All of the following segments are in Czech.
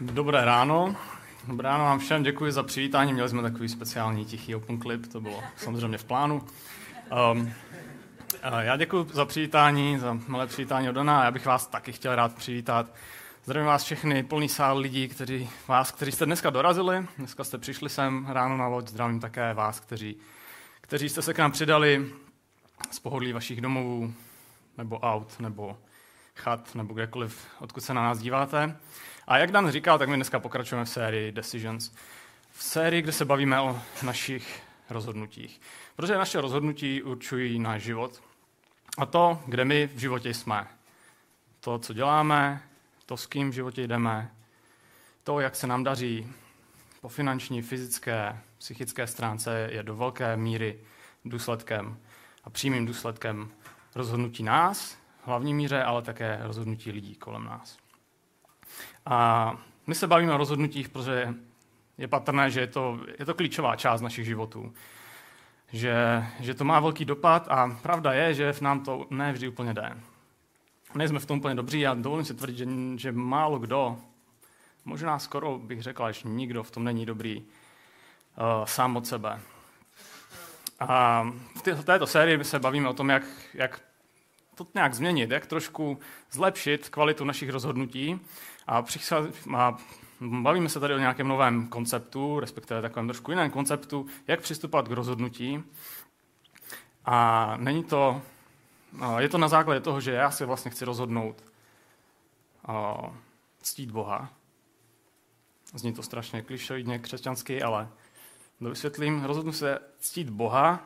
Dobré ráno. Dobré ráno vám všem, děkuji za přivítání. Měli jsme takový speciální tichý open clip, to bylo samozřejmě v plánu. Um, já děkuji za přivítání, za malé přivítání od Dona. Já bych vás taky chtěl rád přivítat. Zdravím vás všechny, plný sál lidí, kteří, vás, kteří jste dneska dorazili. Dneska jste přišli sem ráno na loď. Zdravím také vás, kteří, kteří jste se k nám přidali z pohodlí vašich domovů, nebo aut, nebo chat, nebo kdekoliv, odkud se na nás díváte. A jak Dan říkal, tak my dneska pokračujeme v sérii Decisions. V sérii, kde se bavíme o našich rozhodnutích. Protože naše rozhodnutí určují náš život. A to, kde my v životě jsme. To, co děláme, to, s kým v životě jdeme, to, jak se nám daří po finanční, fyzické, psychické stránce, je do velké míry důsledkem a přímým důsledkem rozhodnutí nás, hlavní míře, ale také rozhodnutí lidí kolem nás. A my se bavíme o rozhodnutích, protože je patrné, že je to, je to klíčová část našich životů. Že, že to má velký dopad a pravda je, že v nám to ne vždy úplně jde. Nejsme v tom úplně dobří a dovolím si tvrdit, že, že málo kdo, možná skoro bych řekl, že nikdo v tom není dobrý uh, sám od sebe. A v této sérii se bavíme o tom, jak, jak to nějak změnit, jak trošku zlepšit kvalitu našich rozhodnutí. A, a bavíme se tady o nějakém novém konceptu, respektive takovém trošku jiném konceptu, jak přistupovat k rozhodnutí. A není to, je to na základě toho, že já si vlastně chci rozhodnout ctít Boha. Zní to strašně klišoidně křesťansky, ale vysvětlím. Rozhodnu se ctít Boha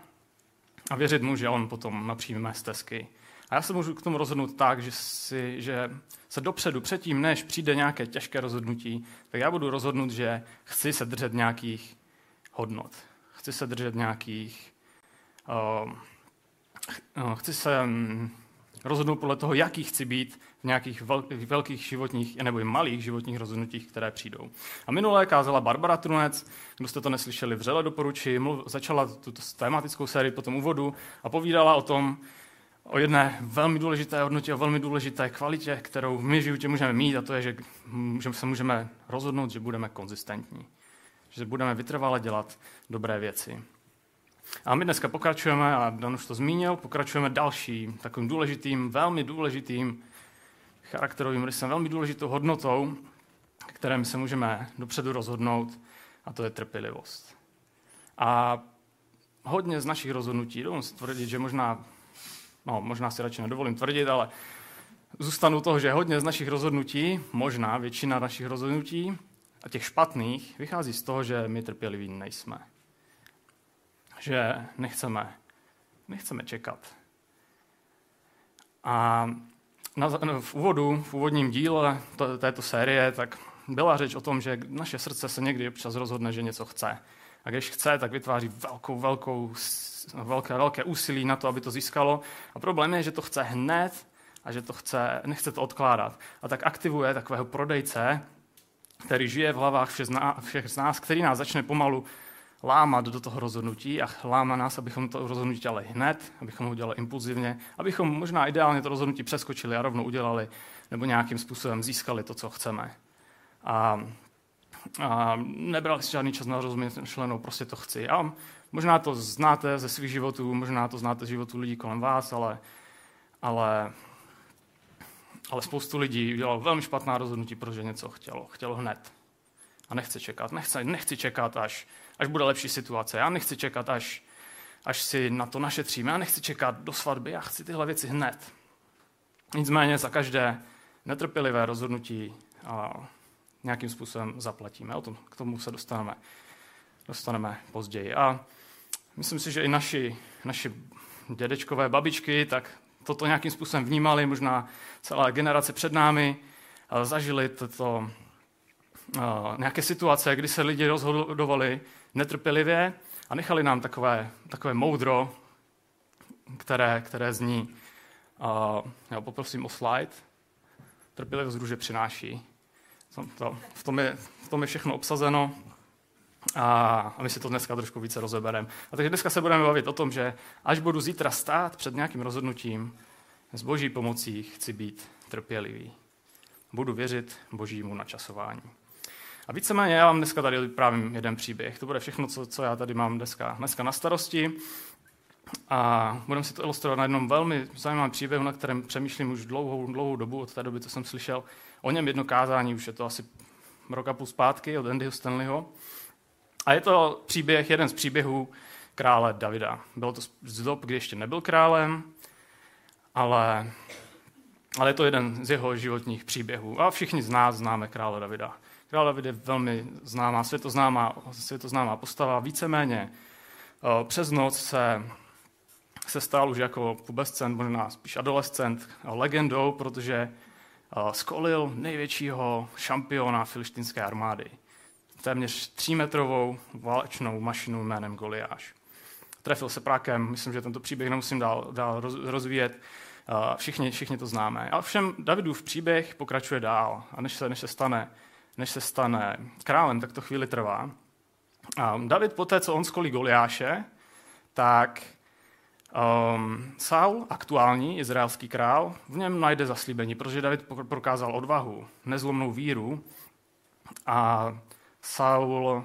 a věřit mu, že on potom napříjme mé stezky. Já se můžu k tomu rozhodnout tak, že, si, že se dopředu, předtím, než přijde nějaké těžké rozhodnutí, tak já budu rozhodnout, že chci se držet nějakých hodnot. Chci se držet nějakých... Uh, chci se um, rozhodnout podle toho, jaký chci být v nějakých velkých, životních nebo i malých životních rozhodnutích, které přijdou. A minulé kázala Barbara Trunec, kdo jste to neslyšeli, vřele doporučuji, začala tuto tématickou sérii po tom úvodu a povídala o tom, o jedné velmi důležité hodnotě, o velmi důležité kvalitě, kterou my v životě můžeme mít, a to je, že se můžeme rozhodnout, že budeme konzistentní. Že budeme vytrvale dělat dobré věci. A my dneska pokračujeme, a Dan už to zmínil, pokračujeme dalším takovým důležitým, velmi důležitým charakterovým rysem, velmi důležitou hodnotou, které my se můžeme dopředu rozhodnout, a to je trpělivost. A hodně z našich rozhodnutí, dovolím si tvrdit, že možná no možná si radši nedovolím tvrdit, ale zůstanu toho, že hodně z našich rozhodnutí, možná většina našich rozhodnutí a těch špatných, vychází z toho, že my trpěliví nejsme. Že nechceme, nechceme čekat. A na, v úvodu, v úvodním díle této série, tak byla řeč o tom, že naše srdce se někdy občas rozhodne, že něco chce. A když chce, tak vytváří velkou, velkou velké, velké úsilí na to, aby to získalo. A problém je, že to chce hned a že to chce, nechce to odkládat. A tak aktivuje takového prodejce, který žije v hlavách všech z nás, který nás začne pomalu lámat do toho rozhodnutí a láma nás, abychom to rozhodnutí dělali hned, abychom ho dělali impulzivně, abychom možná ideálně to rozhodnutí přeskočili a rovnou udělali nebo nějakým způsobem získali to, co chceme. A, a nebrali si žádný čas na rozmyšlenou, prostě to chci. A Možná to znáte ze svých životů, možná to znáte z životů lidí kolem vás, ale, ale, ale spoustu lidí udělalo velmi špatná rozhodnutí, protože něco chtělo. Chtělo hned. A nechce čekat. Nechce, nechci čekat, až, až bude lepší situace. Já nechci čekat, až, až si na to našetříme. Já nechci čekat do svatby. Já chci tyhle věci hned. Nicméně za každé netrpělivé rozhodnutí a nějakým způsobem zaplatíme. O tom, k tomu se dostaneme, dostaneme později. A Myslím si, že i naši, naši dědečkové, babičky, tak toto nějakým způsobem vnímali, možná celá generace před námi, zažili toto, nějaké situace, kdy se lidi rozhodovali netrpělivě a nechali nám takové, takové moudro, které, které zní, já poprosím o slide, trpělivost druže přináší. V, tom je, v tom je všechno obsazeno. A, my si to dneska trošku více rozebereme. A takže dneska se budeme bavit o tom, že až budu zítra stát před nějakým rozhodnutím, s boží pomocí chci být trpělivý. Budu věřit božímu načasování. A víceméně já vám dneska tady vyprávím jeden příběh. To bude všechno, co, co já tady mám dneska, dneska na starosti. A budeme si to ilustrovat na jednom velmi zajímavém příběhu, na kterém přemýšlím už dlouhou, dlouhou dobu, od té doby, co jsem slyšel o něm jedno kázání, už je to asi rok a půl zpátky od Andyho Stanleyho. A je to příběh, jeden z příběhů krále Davida. Bylo to z dob, kdy ještě nebyl králem, ale, ale je to jeden z jeho životních příběhů. A všichni z nás známe krále Davida. Král David je velmi známá, světoznámá, světoznámá postava. Víceméně přes noc se, se stal už jako pubescent, možná spíš adolescent, legendou, protože eh, skolil největšího šampiona filištinské armády. Téměř třímetrovou válečnou mašinu jménem Goliáš. Trefil se prakem, myslím, že tento příběh nemusím dál, dál rozvíjet. Eh, všichni, všichni to známe. Ale všem Davidův příběh pokračuje dál. A než se, než se stane než se stane králem, tak to chvíli trvá. A David poté, co on skolí Goliáše, tak um, Saul, aktuální izraelský král, v něm najde zaslíbení, protože David prokázal odvahu, nezlomnou víru a Saul,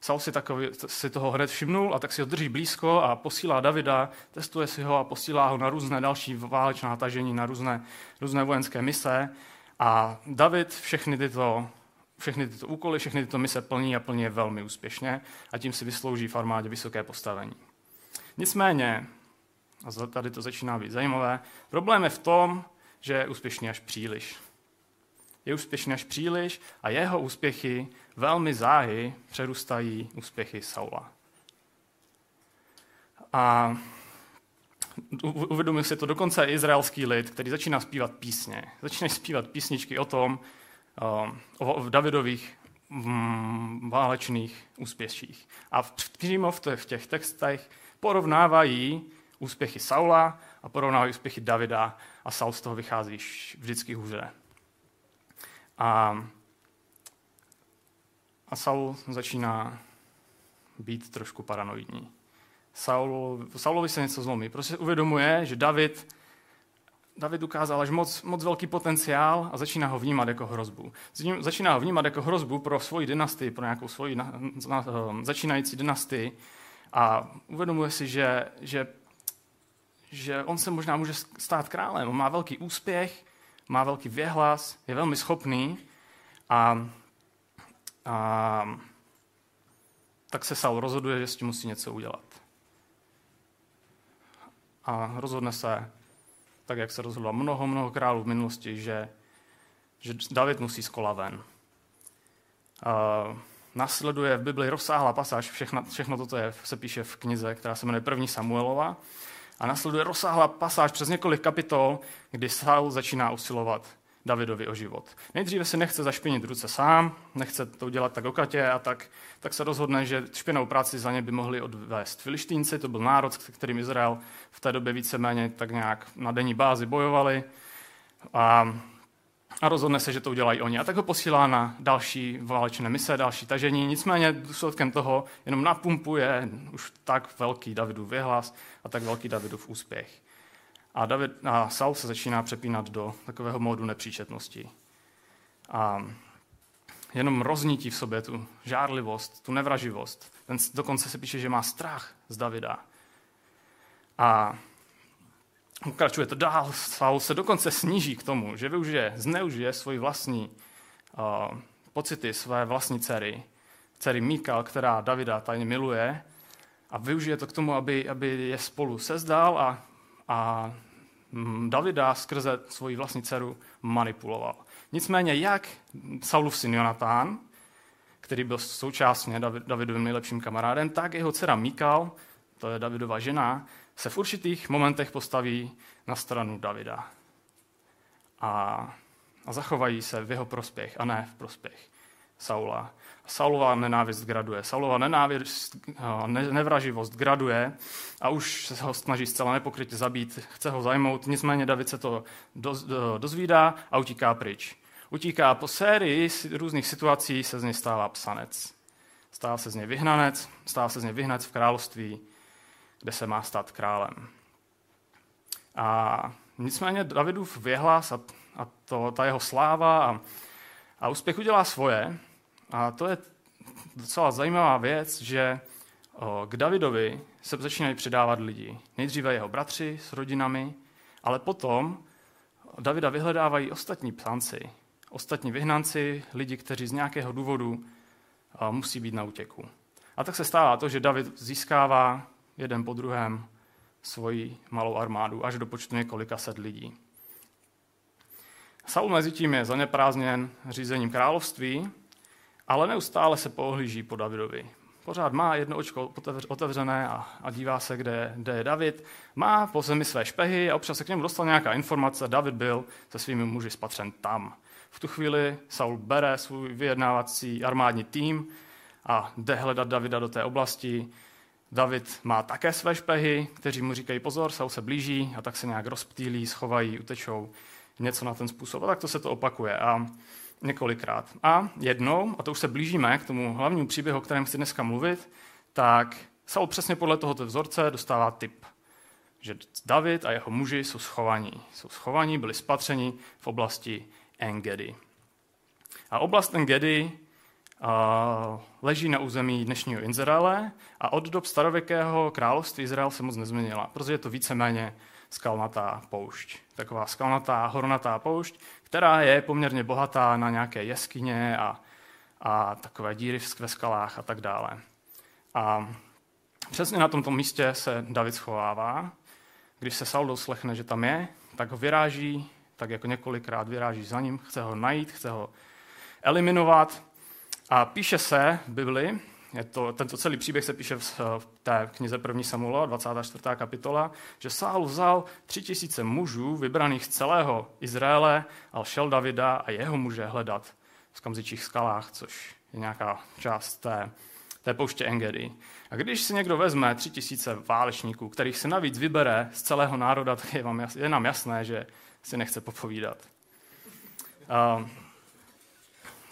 Saul si, takový, si toho hned všimnul a tak si ho drží blízko a posílá Davida, testuje si ho a posílá ho na různé další válečná tažení, na různé, různé vojenské mise. A David všechny tyto všechny tyto úkoly, všechny tyto mise plní a plní je velmi úspěšně a tím si vyslouží v armádě vysoké postavení. Nicméně, a tady to začíná být zajímavé, problém je v tom, že je úspěšný až příliš. Je úspěšný až příliš a jeho úspěchy velmi záhy přerůstají úspěchy Saula. A uvědomil si to dokonce izraelský lid, který začíná zpívat písně. Začíná zpívat písničky o tom, v Davidových mm, válečných úspěších. A přímo v těch textech porovnávají úspěchy Saula a porovnávají úspěchy Davida a Saul z toho vychází vždycky hůře. A, a Saul začíná být trošku paranoidní. Saul, Saulovi se něco zlomí, protože uvědomuje, že David David ukázal až moc, moc velký potenciál a začíná ho vnímat jako hrozbu. Začíná ho vnímat jako hrozbu pro svoji dynastii, pro nějakou svoji na, na, um, začínající dynastii a uvědomuje si, že, že, že on se možná může stát králem. On má velký úspěch, má velký věhlas, je velmi schopný a, a tak se Saul rozhoduje, že s tím musí něco udělat. A rozhodne se tak jak se rozhodlo mnoho, mnoho králů v minulosti, že, že David musí z kola ven. Uh, nasleduje v Bibli rozsáhlá pasáž, všechno, všechno toto je, se píše v knize, která se jmenuje První Samuelova. A nasleduje rozsáhlá pasáž přes několik kapitol, kdy Saul začíná usilovat Davidovi o život. Nejdříve si nechce zašpinit ruce sám, nechce to udělat tak okatě a tak, tak se rozhodne, že špěnou práci za ně by mohli odvést filištínci, to byl národ, s kterým Izrael v té době víceméně tak nějak na denní bázi bojovali. A, a rozhodne se, že to udělají oni. A tak ho posílá na další válečné mise, další tažení. Nicméně důsledkem toho jenom napumpuje už tak velký Davidův vyhlas a tak velký Davidův úspěch. A, David, a Saul se začíná přepínat do takového módu nepříčetnosti. A jenom roznítí v sobě tu žárlivost, tu nevraživost. Ten dokonce se píše, že má strach z Davida. A pokračuje to dál. Saul se dokonce sníží k tomu, že využije, zneužije svoji vlastní uh, pocity, své vlastní dcery, dcery Míkal, která Davida tajně miluje, a využije to k tomu, aby, aby je spolu sezdal a, a Mm, Davida skrze svoji vlastní dceru manipuloval. Nicméně jak Saulův syn Jonatán, který byl současně Davidovým nejlepším kamarádem, tak jeho dcera Mikal, to je Davidova žena, se v určitých momentech postaví na stranu Davida. A, a zachovají se v jeho prospěch a ne v prospěch Saula. Saulová nenávist graduje. Saulová nenávist, ne, nevraživost graduje a už se ho snaží zcela nepokrytě zabít, chce ho zajmout, nicméně David se to doz, dozvídá a utíká pryč. Utíká po sérii různých situací, se z něj stává psanec. Stává se z něj vyhnanec, stává se z něj vyhnanec v království, kde se má stát králem. A nicméně Davidův věhlas a, a to, ta jeho sláva a, a úspěch udělá svoje A to je docela zajímavá věc, že k Davidovi se začínají přidávat lidi. Nejdříve jeho bratři s rodinami, ale potom Davida vyhledávají ostatní psánci, ostatní vyhnanci, lidi, kteří z nějakého důvodu musí být na útěku. A tak se stává to, že David získává jeden po druhém svoji malou armádu až do počtu několika set lidí. Saul mezi tím je zaneprázdněn řízením království, ale neustále se pohlíží po Davidovi. Pořád má jedno očko otevřené a, a dívá se, kde, kde je David. Má po zemi své špehy a občas se k němu dostala nějaká informace. David byl se svými muži spatřen tam. V tu chvíli Saul bere svůj vyjednávací armádní tým a jde hledat Davida do té oblasti. David má také své špehy, kteří mu říkají pozor, Saul se blíží a tak se nějak rozptýlí, schovají, utečou. Něco na ten způsob. A tak to se to opakuje. A několikrát. A jednou, a to už se blížíme k tomu hlavnímu příběhu, o kterém chci dneska mluvit, tak Saul přesně podle tohoto vzorce dostává tip, že David a jeho muži jsou schovaní. Jsou schovaní, byli spatřeni v oblasti Engedy. A oblast Engedy uh, leží na území dnešního Izraele a od dob starověkého království Izrael se moc nezměnila, protože je to víceméně skalnatá poušť. Taková skalnatá, hornatá poušť, která je poměrně bohatá na nějaké jeskyně a, a takové díry ve skalách a tak dále. A přesně na tomto místě se David schovává. Když se Saul doslechne, že tam je, tak ho vyráží, tak jako několikrát vyráží za ním, chce ho najít, chce ho eliminovat. A píše se v Bibli, je to, tento celý příběh se píše v, v té knize 1. Samuela, 24. kapitola, že Saul vzal tři tisíce mužů vybraných z celého Izraele a šel Davida a jeho muže hledat v skamzičích skalách, což je nějaká část té, té pouště Engedy. A když si někdo vezme tři tisíce válečníků, kterých se navíc vybere z celého národa, tak je, vám, je nám jasné, že si nechce popovídat. Uh,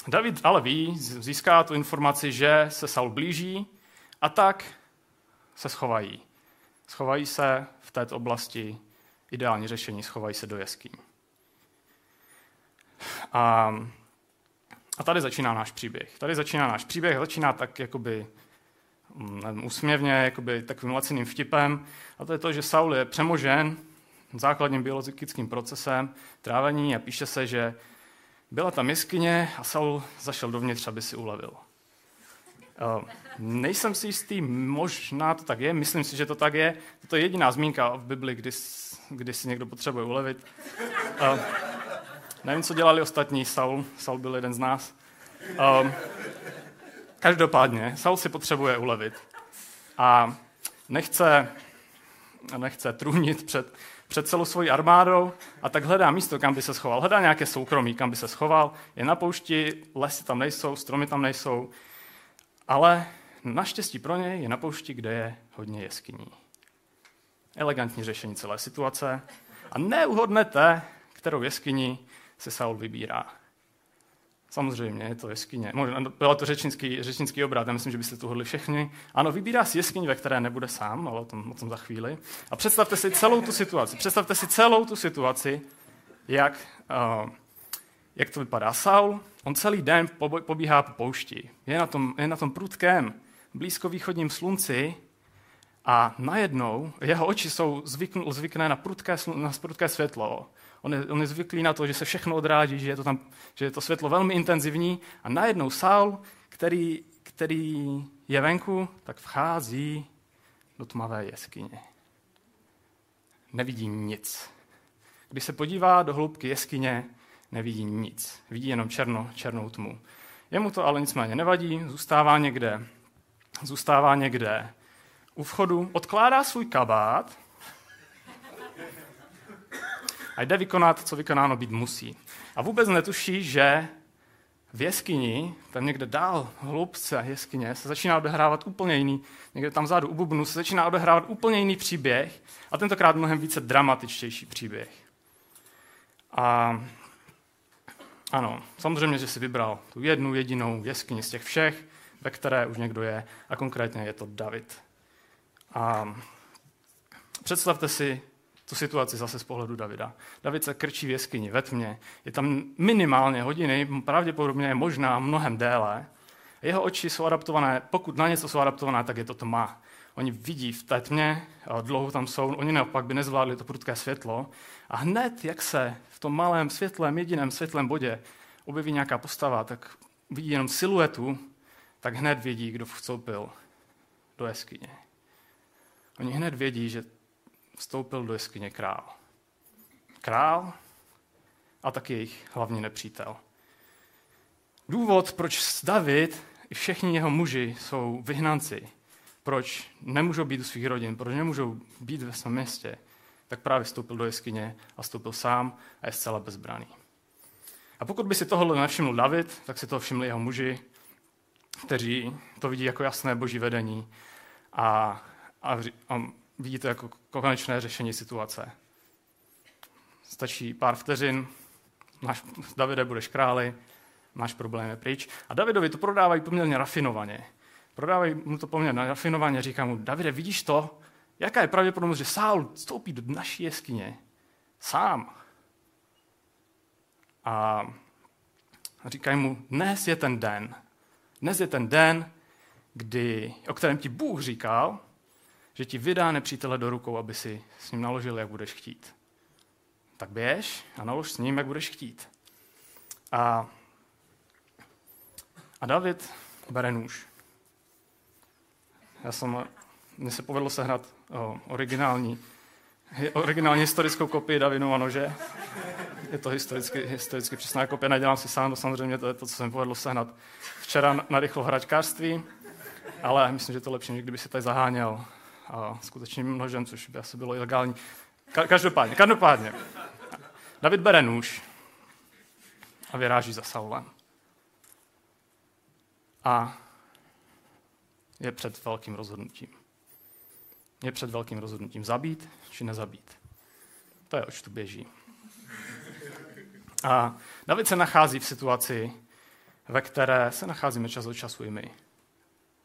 David ale ví, získá tu informaci, že se Saul blíží a tak se schovají. Schovají se v této oblasti, ideální řešení, schovají se do jeskyní. A, a tady začíná náš příběh. Tady začíná náš příběh, začíná tak jakoby mm, nevím, úsměvně, jakoby takovým laciným vtipem. A to je to, že Saul je přemožen základním biologickým procesem trávení a píše se, že byla tam jeskyně a Saul zašel dovnitř, aby si ulevil. Uh, nejsem si jistý, možná to tak je, myslím si, že to tak je. To je jediná zmínka v Bibli, kdy, kdy si někdo potřebuje ulevit. Uh, nevím, co dělali ostatní, Saul, Saul byl jeden z nás. Uh, každopádně, Saul si potřebuje ulevit a nechce, nechce trůnit před před celou svojí armádou a tak hledá místo, kam by se schoval. Hledá nějaké soukromí, kam by se schoval. Je na poušti, lesy tam nejsou, stromy tam nejsou, ale naštěstí pro něj je na poušti, kde je hodně jeskyní. Elegantní řešení celé situace. A neuhodnete, kterou jeskyni se Saul vybírá. Samozřejmě, je to jeskyně. Byla to řečnický, řečnický obrat, já myslím, že byste tu hodli všechny. Ano, vybírá si jeskyni, ve které nebude sám, ale o tom, o tom za chvíli. A představte si celou tu situaci. Představte si celou tu situaci, jak, uh, jak to vypadá. Saul, on celý den pobíhá po poušti. Je na tom, je na tom prudkém blízkovýchodním slunci a najednou jeho oči jsou zvykn, zvykné na prudké, na prudké světlo. On je, on je zvyklý na to, že se všechno odráží, že je to, tam, že je to světlo velmi intenzivní a najednou Saul, který, který je venku, tak vchází do tmavé jeskyně. Nevidí nic. Když se podívá do hloubky jeskyně, nevidí nic. Vidí jenom černo, černou tmu. Jemu to ale nicméně nevadí, zůstává někde, zůstává někde u vchodu, odkládá svůj kabát a jde vykonat, co vykonáno být musí. A vůbec netuší, že v jeskyni, tam někde dál, hloubce jeskyně, se začíná odehrávat úplně jiný, někde tam vzadu u bubnu se začíná odehrávat úplně jiný příběh a tentokrát mnohem více dramatičtější příběh. A ano, samozřejmě, že si vybral tu jednu jedinou jeskyni z těch všech, ve které už někdo je, a konkrétně je to David. A představte si tu situaci zase z pohledu Davida. David se krčí v jeskyni ve tmě, je tam minimálně hodiny, pravděpodobně možná mnohem déle Jeho oči jsou adaptované, pokud na něco jsou adaptované, tak je to tma. Oni vidí v té tmě, dlouho tam jsou, oni naopak by nezvládli to prudké světlo. A hned, jak se v tom malém světlém, jediném světlém bodě objeví nějaká postava, tak vidí jenom siluetu, tak hned vědí, kdo vstoupil do jeskyně. Oni hned vědí, že vstoupil do jeskyně král. Král a taky jejich hlavní nepřítel. Důvod, proč David i všichni jeho muži jsou vyhnanci, proč nemůžou být u svých rodin, proč nemůžou být ve svém městě, tak právě vstoupil do jeskyně a vstoupil sám a je zcela bezbraný. A pokud by si tohle nevšiml David, tak si to všimli jeho muži, kteří to vidí jako jasné boží vedení a, a, a vidí to jako konečné řešení situace. Stačí pár vteřin, máš, Davide, budeš králi, náš problém je pryč. A Davidovi to prodávají poměrně rafinovaně. Prodávají mu to poměrně rafinovaně, říká mu, Davide, vidíš to? Jaká je pravděpodobnost, že Saul vstoupí do naší jeskyně? Sám. A říkají mu, dnes je ten den. Dnes je ten den, kdy, o kterém ti Bůh říkal, že ti vydá nepřítele do rukou, aby si s ním naložil, jak budeš chtít. Tak běž a nalož s ním, jak budeš chtít. A, a David bere nůž. Já jsem, mně se povedlo sehnat o, originální, originální historickou kopii Davinova nože. Je to historicky, historicky přesná kopie, nedělám si sám, to samozřejmě to je to, co jsem povedlo sehnat včera na, rychlo hračkářství, ale myslím, že to lepší, než kdyby si tady zaháněl a skutečným nožem, což by asi bylo ilegální. Ka- každopádně, každopádně. David bere nůž a vyráží za Saulem. A je před velkým rozhodnutím. Je před velkým rozhodnutím zabít či nezabít. To je, oč tu běží. A David se nachází v situaci, ve které se nacházíme čas od času i my.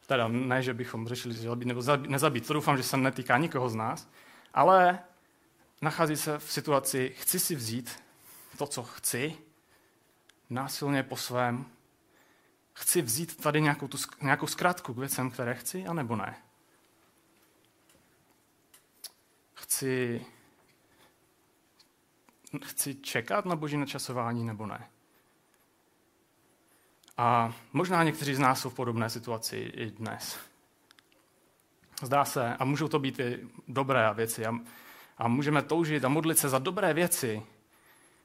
Teda ne, že bychom řešili zabít nebo nezabít, to doufám, že se netýká nikoho z nás, ale nachází se v situaci, chci si vzít to, co chci, násilně po svém, chci vzít tady nějakou, tu, nějakou zkrátku k věcem, které chci, anebo ne. Chci, chci čekat na boží načasování, nebo ne. A možná někteří z nás jsou v podobné situaci i dnes. Zdá se, a můžou to být i dobré věci, a, a můžeme toužit a modlit se za dobré věci,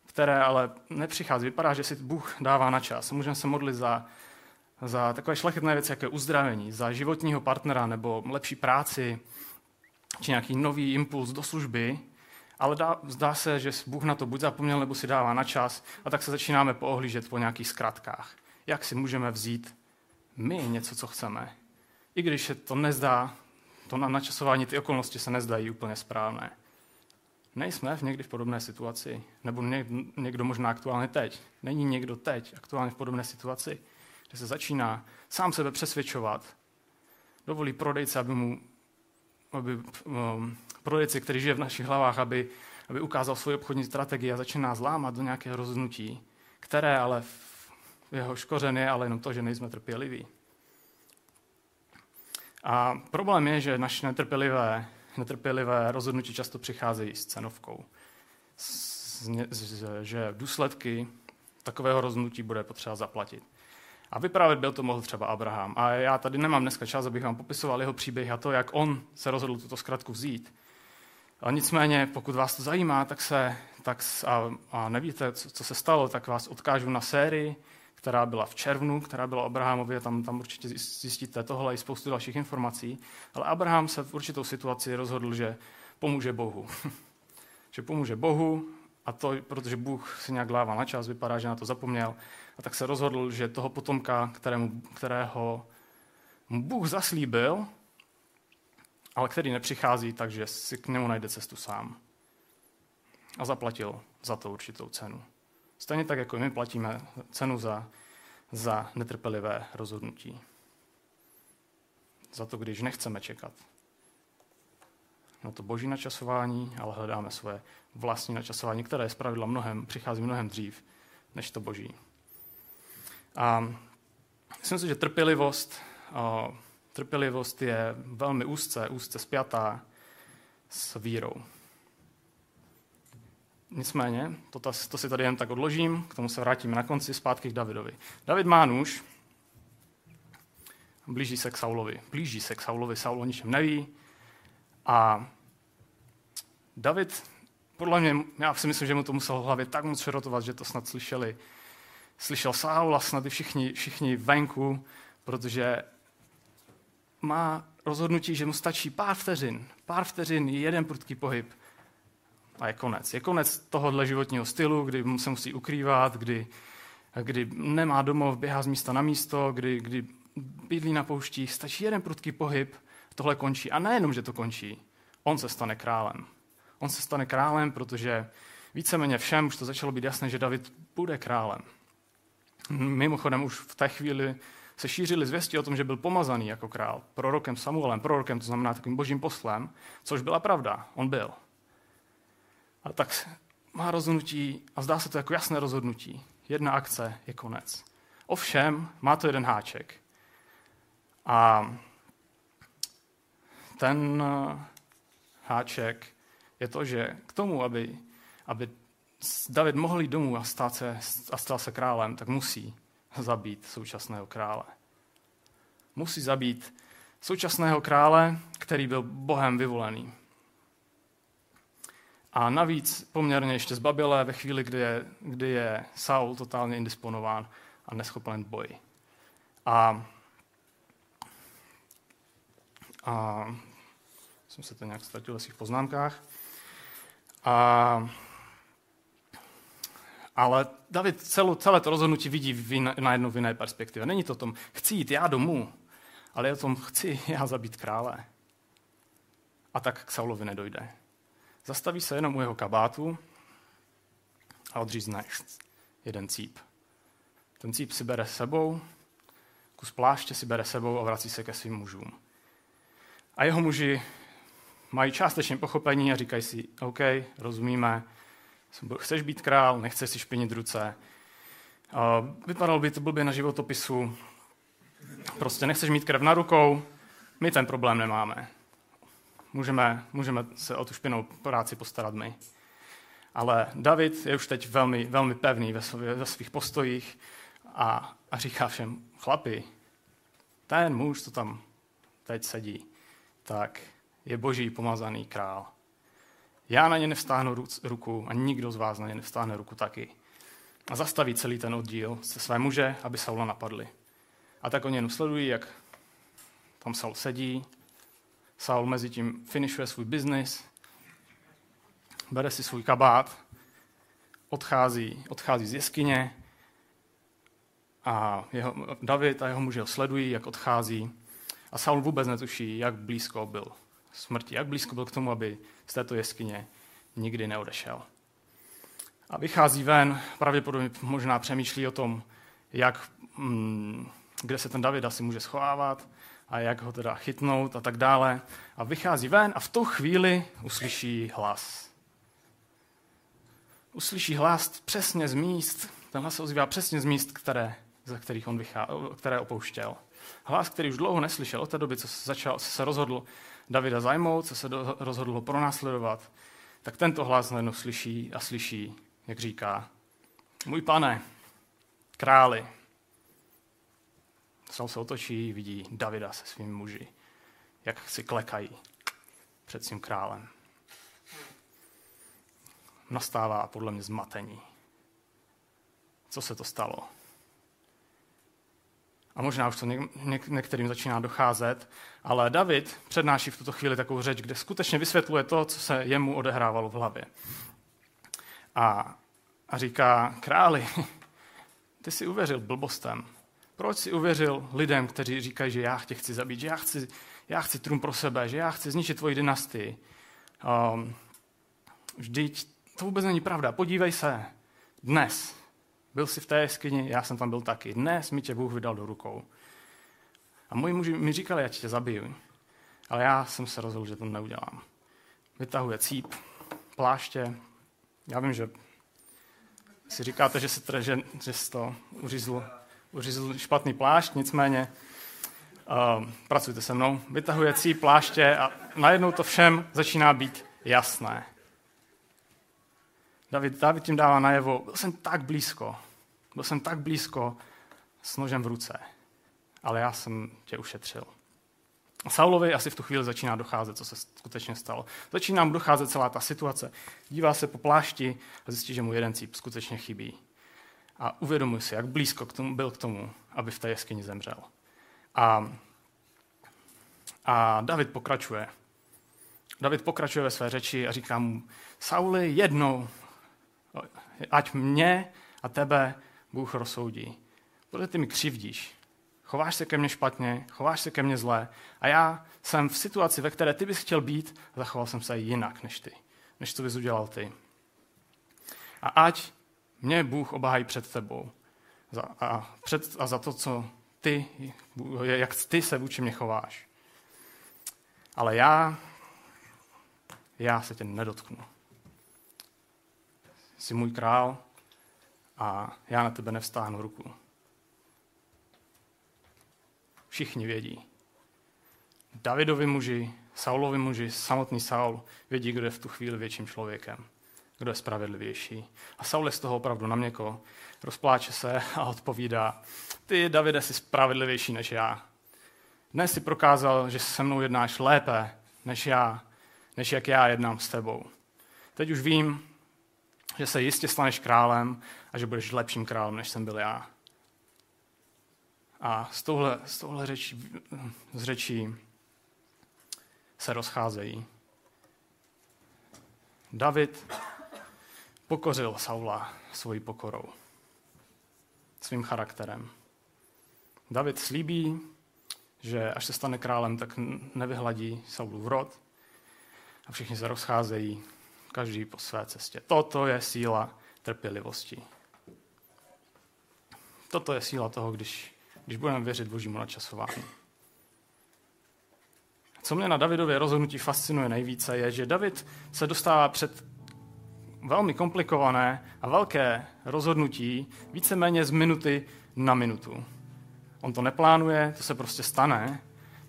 které ale nepřichází. Vypadá, že si Bůh dává na čas. Můžeme se modlit za, za takové šlechetné věci, jako je uzdravení, za životního partnera nebo lepší práci, či nějaký nový impuls do služby, ale dá, zdá se, že Bůh na to buď zapomněl, nebo si dává na čas a tak se začínáme poohlížet po nějakých zkratkách jak si můžeme vzít my něco, co chceme. I když se to nezdá, to na načasování, ty okolnosti se nezdají úplně správné. Nejsme v někdy v podobné situaci, nebo někdo možná aktuálně teď. Není někdo teď aktuálně v podobné situaci, že se začíná sám sebe přesvědčovat, dovolí prodejce, aby mu, aby, um, prodejci, který žije v našich hlavách, aby, aby ukázal svoji obchodní strategii a začíná zlámat do nějakého rozhodnutí, které ale v jeho kořen je ale jenom to, že nejsme trpěliví. A problém je, že naše netrpělivé, netrpělivé rozhodnutí často přicházejí s cenovkou. Z, z, že důsledky takového rozhodnutí bude potřeba zaplatit. A vyprávět byl to mohl třeba Abraham. A já tady nemám dneska čas, abych vám popisoval jeho příběh a to, jak on se rozhodl tuto zkratku vzít. A nicméně, pokud vás to zajímá, tak se, tak, a, a nevíte, co, co se stalo, tak vás odkážu na sérii která byla v červnu, která byla Abrahamově, tam, tam určitě zjistíte tohle i spoustu dalších informací. Ale Abraham se v určitou situaci rozhodl, že pomůže Bohu. že pomůže Bohu a to, protože Bůh si nějak dává na čas, vypadá, že na to zapomněl. A tak se rozhodl, že toho potomka, kterému, kterého Bůh zaslíbil, ale který nepřichází, takže si k němu najde cestu sám. A zaplatil za to určitou cenu. Stejně tak, jako my platíme cenu za, za netrpělivé rozhodnutí. Za to, když nechceme čekat na to boží načasování, ale hledáme svoje vlastní načasování, které je zpravidla mnohem, přichází mnohem dřív než to boží. A myslím si, že trpělivost, o, trpělivost je velmi úzce, úzce spjatá s vírou. Nicméně, to, to si tady jen tak odložím, k tomu se vrátíme na konci zpátky k Davidovi. David má nůž, blíží se k Saulovi. Blíží se k Saulovi, Saul o ničem neví. A David, podle mě, já si myslím, že mu to musel v hlavě tak moc šerotovat, že to snad slyšeli. Slyšel Saul a snad i všichni, všichni venku, protože má rozhodnutí, že mu stačí pár vteřin. Pár vteřin, jeden prudký pohyb a je konec. Je konec tohohle životního stylu, kdy se musí ukrývat, kdy, kdy nemá domov, běhá z místa na místo, kdy, kdy bydlí na pouštích, stačí jeden prudký pohyb, tohle končí. A nejenom, že to končí, on se stane králem. On se stane králem, protože víceméně všem už to začalo být jasné, že David bude králem. Mimochodem už v té chvíli se šířily zvěsti o tom, že byl pomazaný jako král prorokem Samuelem, prorokem, to znamená takovým božím poslem, což byla pravda, on byl. A tak má rozhodnutí, a zdá se to jako jasné rozhodnutí, jedna akce je konec. Ovšem, má to jeden háček. A ten eh, háček je to, že k tomu, aby, aby David mohl jít domů a, stát se, a stal se králem, tak musí zabít současného krále. Musí zabít současného krále, který byl Bohem vyvolený. A navíc poměrně ještě zbabilé ve chvíli, kdy je, kdy je Saul totálně indisponován a neschopen boji. A a jsem se to nějak ztratil ve svých poznámkách. A, ale David celou, celé to rozhodnutí vidí v, na jednu v jiné perspektivě. Není to o tom, chci jít já domů, ale je o tom, chci já zabít krále. A tak k Saulovi nedojde. Zastaví se jenom u jeho kabátu a odřízne jeden cíp. Ten cíp si bere sebou, kus pláště si bere sebou a vrací se ke svým mužům. A jeho muži mají částečně pochopení a říkají si, OK, rozumíme, chceš být král, nechceš si špinit ruce. Vypadalo by to blbě na životopisu, prostě nechceš mít krev na rukou, my ten problém nemáme. Můžeme, můžeme se o tu špinou práci postarat my. Ale David je už teď velmi, velmi pevný ve, svě, ve svých postojích a, a říká všem, chlapi, ten muž, co tam teď sedí, tak je boží pomazaný král. Já na ně nevstáhnu ruku a nikdo z vás na ně nevstáhne ruku taky. A zastaví celý ten oddíl se své muže, aby Saula napadli. A tak oni jenom sledují, jak tam Saul sedí. Saul mezi tím finišuje svůj biznis, bere si svůj kabát, odchází, odchází z jeskyně a jeho, David a jeho muži ho sledují, jak odchází a Saul vůbec netuší, jak blízko byl smrti, jak blízko byl k tomu, aby z této jeskyně nikdy neodešel. A vychází ven, pravděpodobně možná přemýšlí o tom, jak, mm, kde se ten David asi může schovávat a jak ho teda chytnout a tak dále. A vychází ven a v tu chvíli uslyší hlas. Uslyší hlas přesně z míst, ten hlas se ozývá přesně z míst, které, ze kterých on vychá, které opouštěl. Hlas, který už dlouho neslyšel od té doby, co se, začal, co se rozhodl Davida zajmout, co se do, rozhodl ho pronásledovat, tak tento hlas najednou slyší a slyší, jak říká, můj pane, králi. Saul se otočí, vidí Davida se svými muži, jak si klekají před svým králem. Nastává podle mě zmatení. Co se to stalo? A možná už to něk- něk- některým začíná docházet, ale David přednáší v tuto chvíli takovou řeč, kde skutečně vysvětluje to, co se jemu odehrávalo v hlavě. A, a říká, králi, ty jsi uvěřil blbostem. Proč jsi uvěřil lidem, kteří říkají, že já tě chci zabít, že já chci, já chci trůn pro sebe, že já chci zničit tvoji dynastii. Um, vždyť to vůbec není pravda. Podívej se, dnes byl jsi v té jeskyni, já jsem tam byl taky. Dnes mi tě Bůh vydal do rukou. A moji muži mi říkali, ať tě zabiju. Ale já jsem se rozhodl, že to neudělám. Vytahuje cíp, pláště. Já vím, že si říkáte, že, se že, že to uřízl, uřízl špatný plášť, nicméně uh, pracujte se mnou, vytahuje cí pláště a najednou to všem začíná být jasné. David, David tím dává najevo, byl jsem tak blízko, byl jsem tak blízko s nožem v ruce, ale já jsem tě ušetřil. A Saulovi asi v tu chvíli začíná docházet, co se skutečně stalo. Začíná mu docházet celá ta situace. Dívá se po plášti a zjistí, že mu jeden cíp skutečně chybí. A uvědomuje si, jak blízko k tomu, byl k tomu, aby v té jeskyni zemřel. A, a David pokračuje. David pokračuje ve své řeči a říká mu, Sauli, jednou, ať mě a tebe Bůh rozsoudí. Protože ty mi křivdíš chováš se ke mně špatně, chováš se ke mně zlé a já jsem v situaci, ve které ty bys chtěl být, zachoval jsem se jinak než ty, než co bys udělal ty. A ať mě Bůh obhájí před tebou za, a, před, a za to, co ty, jak ty se vůči mě chováš. Ale já, já se tě nedotknu. Jsi můj král a já na tebe nevstáhnu ruku. Všichni vědí. Davidovi muži, Saulovi muži, samotný Saul vědí, kdo je v tu chvíli větším člověkem, kdo je spravedlivější. A Saul je z toho opravdu na měko, rozpláče se a odpovídá, ty, Davide, jsi spravedlivější než já. Dnes si prokázal, že se mnou jednáš lépe než já, než jak já jednám s tebou. Teď už vím, že se jistě staneš králem a že budeš lepším králem, než jsem byl já. A z tohle, z tohle řečí, z řečí se rozcházejí. David pokořil Saula svojí pokorou, svým charakterem. David slíbí, že až se stane králem, tak nevyhladí v rod a všichni se rozcházejí, každý po své cestě. Toto je síla trpělivosti. Toto je síla toho, když když budeme věřit božímu načasování. Co mě na Davidově rozhodnutí fascinuje nejvíce, je, že David se dostává před velmi komplikované a velké rozhodnutí víceméně z minuty na minutu. On to neplánuje, to se prostě stane.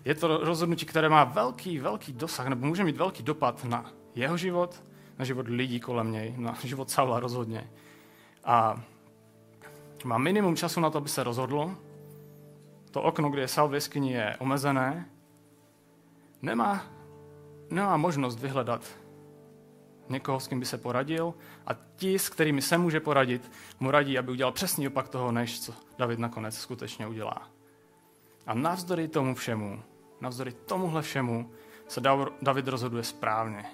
Je to rozhodnutí, které má velký, velký dosah, nebo může mít velký dopad na jeho život, na život lidí kolem něj, na život Saula rozhodně. A má minimum času na to, aby se rozhodl, to okno, kde je sal v je omezené, nemá, nemá možnost vyhledat někoho, s kým by se poradil a ti, s kterými se může poradit, mu radí, aby udělal přesný opak toho, než co David nakonec skutečně udělá. A navzdory tomu všemu, navzdory tomuhle všemu, se David rozhoduje správně.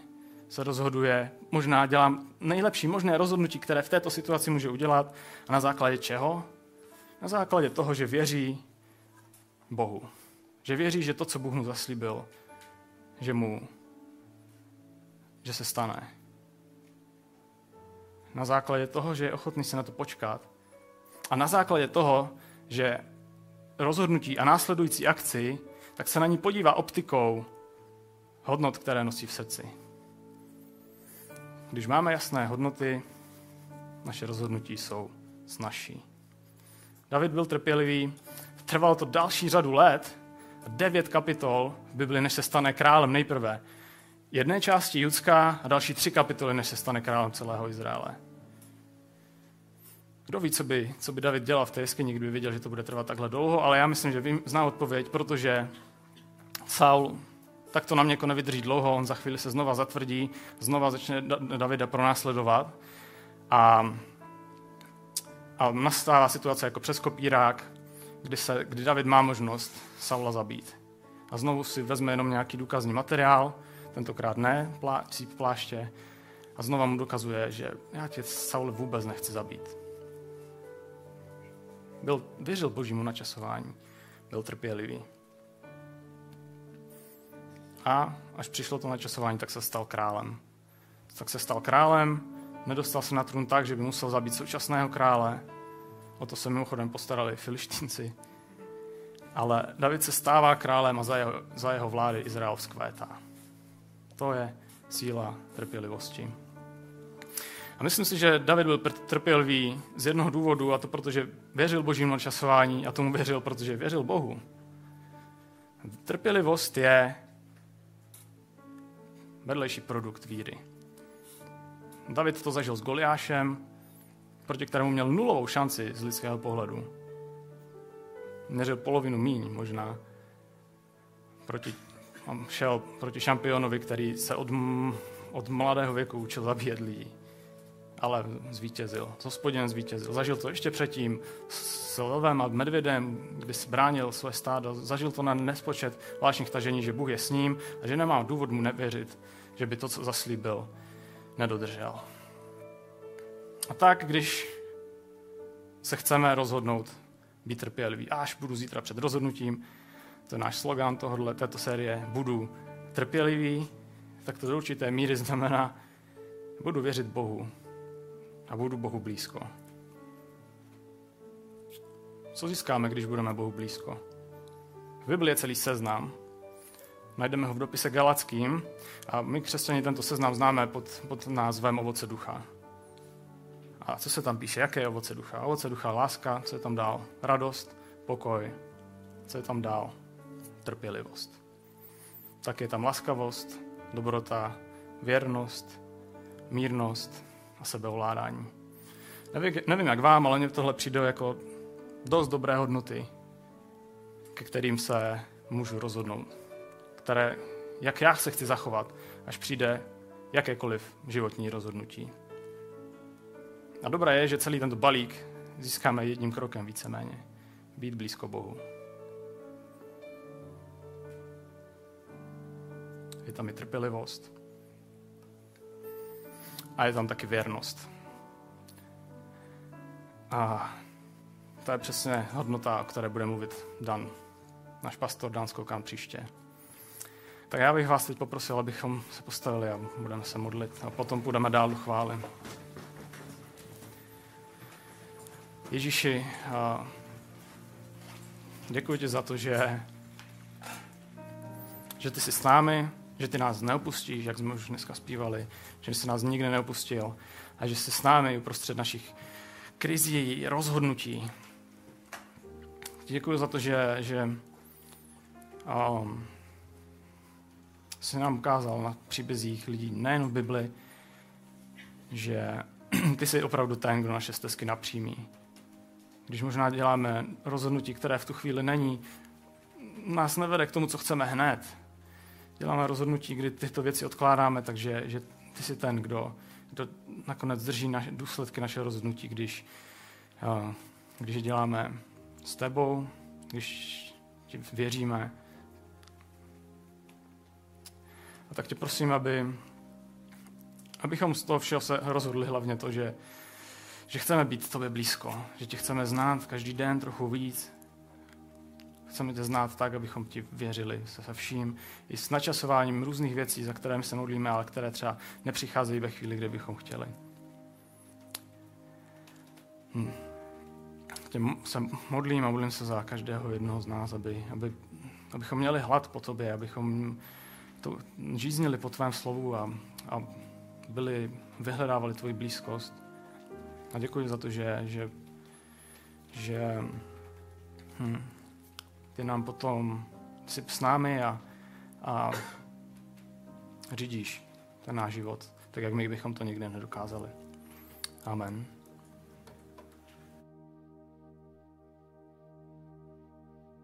Se rozhoduje, možná dělá nejlepší možné rozhodnutí, které v této situaci může udělat. A na základě čeho? Na základě toho, že věří, Bohu. Že věří, že to, co Bůh mu zaslíbil, že mu, že se stane. Na základě toho, že je ochotný se na to počkat. A na základě toho, že rozhodnutí a následující akci, tak se na ní podívá optikou hodnot, které nosí v srdci. Když máme jasné hodnoty, naše rozhodnutí jsou snažší. David byl trpělivý Trvalo to další řadu let, devět kapitol v Bibli, než se stane králem nejprve. Jedné části Judská a další tři kapitoly, než se stane králem celého Izraele. Kdo ví, co by, co by David dělal v té jeskyni, kdyby věděl, že to bude trvat takhle dlouho, ale já myslím, že vím, zná odpověď, protože Saul tak to na mě jako nevydrží dlouho, on za chvíli se znova zatvrdí, znova začne Davida pronásledovat a, a nastává situace jako přes kopírák, kdy, se, kdy David má možnost Saula zabít. A znovu si vezme jenom nějaký důkazní materiál, tentokrát ne plá, pláště, a znova mu dokazuje, že já tě Saul vůbec nechci zabít. Byl, věřil božímu načasování, byl trpělivý. A až přišlo to načasování, tak se stal králem. Tak se stal králem, nedostal se na trůn tak, že by musel zabít současného krále, O to se mimochodem postarali filištínci. Ale David se stává králem a za jeho, za jeho vlády Izrael vzkvétá. To je síla trpělivosti. A myslím si, že David byl trpělivý z jednoho důvodu, a to protože věřil božímu načasování a tomu věřil, protože věřil Bohu. Trpělivost je vedlejší produkt víry. David to zažil s Goliášem, proti kterému měl nulovou šanci z lidského pohledu. Měřil polovinu míň možná. Proti, šel proti šampionovi, který se od, od mladého věku učil zabíjet lidi. Ale zvítězil. S hospodinem zvítězil. Zažil to ještě předtím s lvem a medvědem, kdy bránil své stádo. Zažil to na nespočet vážných tažení, že Bůh je s ním a že nemá důvod mu nevěřit, že by to, co zaslíbil, nedodržel. A tak, když se chceme rozhodnout být trpělivý, až budu zítra před rozhodnutím, to je náš slogan tohohle, této série, budu trpělivý, tak to do určité míry znamená, budu věřit Bohu a budu Bohu blízko. Co získáme, když budeme Bohu blízko? V Biblii je celý seznam. Najdeme ho v dopise Galackým a my křesťani tento seznam známe pod, pod názvem Ovoce ducha. A co se tam píše? Jaké je ovoce ducha? Ovoce ducha láska, co je tam dál? Radost, pokoj. Co je tam dál? Trpělivost. Tak je tam laskavost, dobrota, věrnost, mírnost a sebeovládání. Nevím, nevím jak vám, ale mně tohle přijde jako dost dobré hodnoty, ke kterým se můžu rozhodnout. Které, jak já se chci zachovat, až přijde jakékoliv životní rozhodnutí. A dobré je, že celý tento balík získáme jedním krokem víceméně. Být blízko Bohu. Je tam i trpělivost. A je tam taky věrnost. A to je přesně hodnota, o které bude mluvit Dan, náš pastor Dan Skokan příště. Tak já bych vás teď poprosil, abychom se postavili a budeme se modlit a potom půjdeme dál do chvály. Ježíši, děkuji ti za to, že, že ty jsi s námi, že ty nás neopustíš, jak jsme už dneska zpívali, že jsi nás nikdy neopustil a že jsi s námi uprostřed našich krizí, rozhodnutí. Děkuji za to, že, že um, jsi nám ukázal na příbězích lidí, nejen v Bibli, že ty jsi opravdu ten, kdo naše stezky napřímí když možná děláme rozhodnutí, které v tu chvíli není, nás nevede k tomu, co chceme hned. Děláme rozhodnutí, kdy tyto věci odkládáme, takže že ty jsi ten, kdo, kdo nakonec drží naše, důsledky našeho rozhodnutí, když, když je děláme s tebou, když ti věříme. A tak tě prosím, aby, abychom z toho všeho se rozhodli hlavně to, že že chceme být tobě blízko, že tě chceme znát každý den trochu víc. Chceme tě znát tak, abychom ti věřili se vším, i s načasováním různých věcí, za které se modlíme, ale které třeba nepřicházejí ve chvíli, kdy bychom chtěli. Hm. Tě se modlím a modlím se za každého jednoho z nás, aby, aby, abychom měli hlad po tobě, abychom to žíznili po tvém slovu a, a byli, vyhledávali tvoji blízkost. A děkuji za to, že, že, že hm, ty nám potom jsi s námi a, a řídíš ten náš život, tak jak my bychom to nikdy nedokázali. Amen.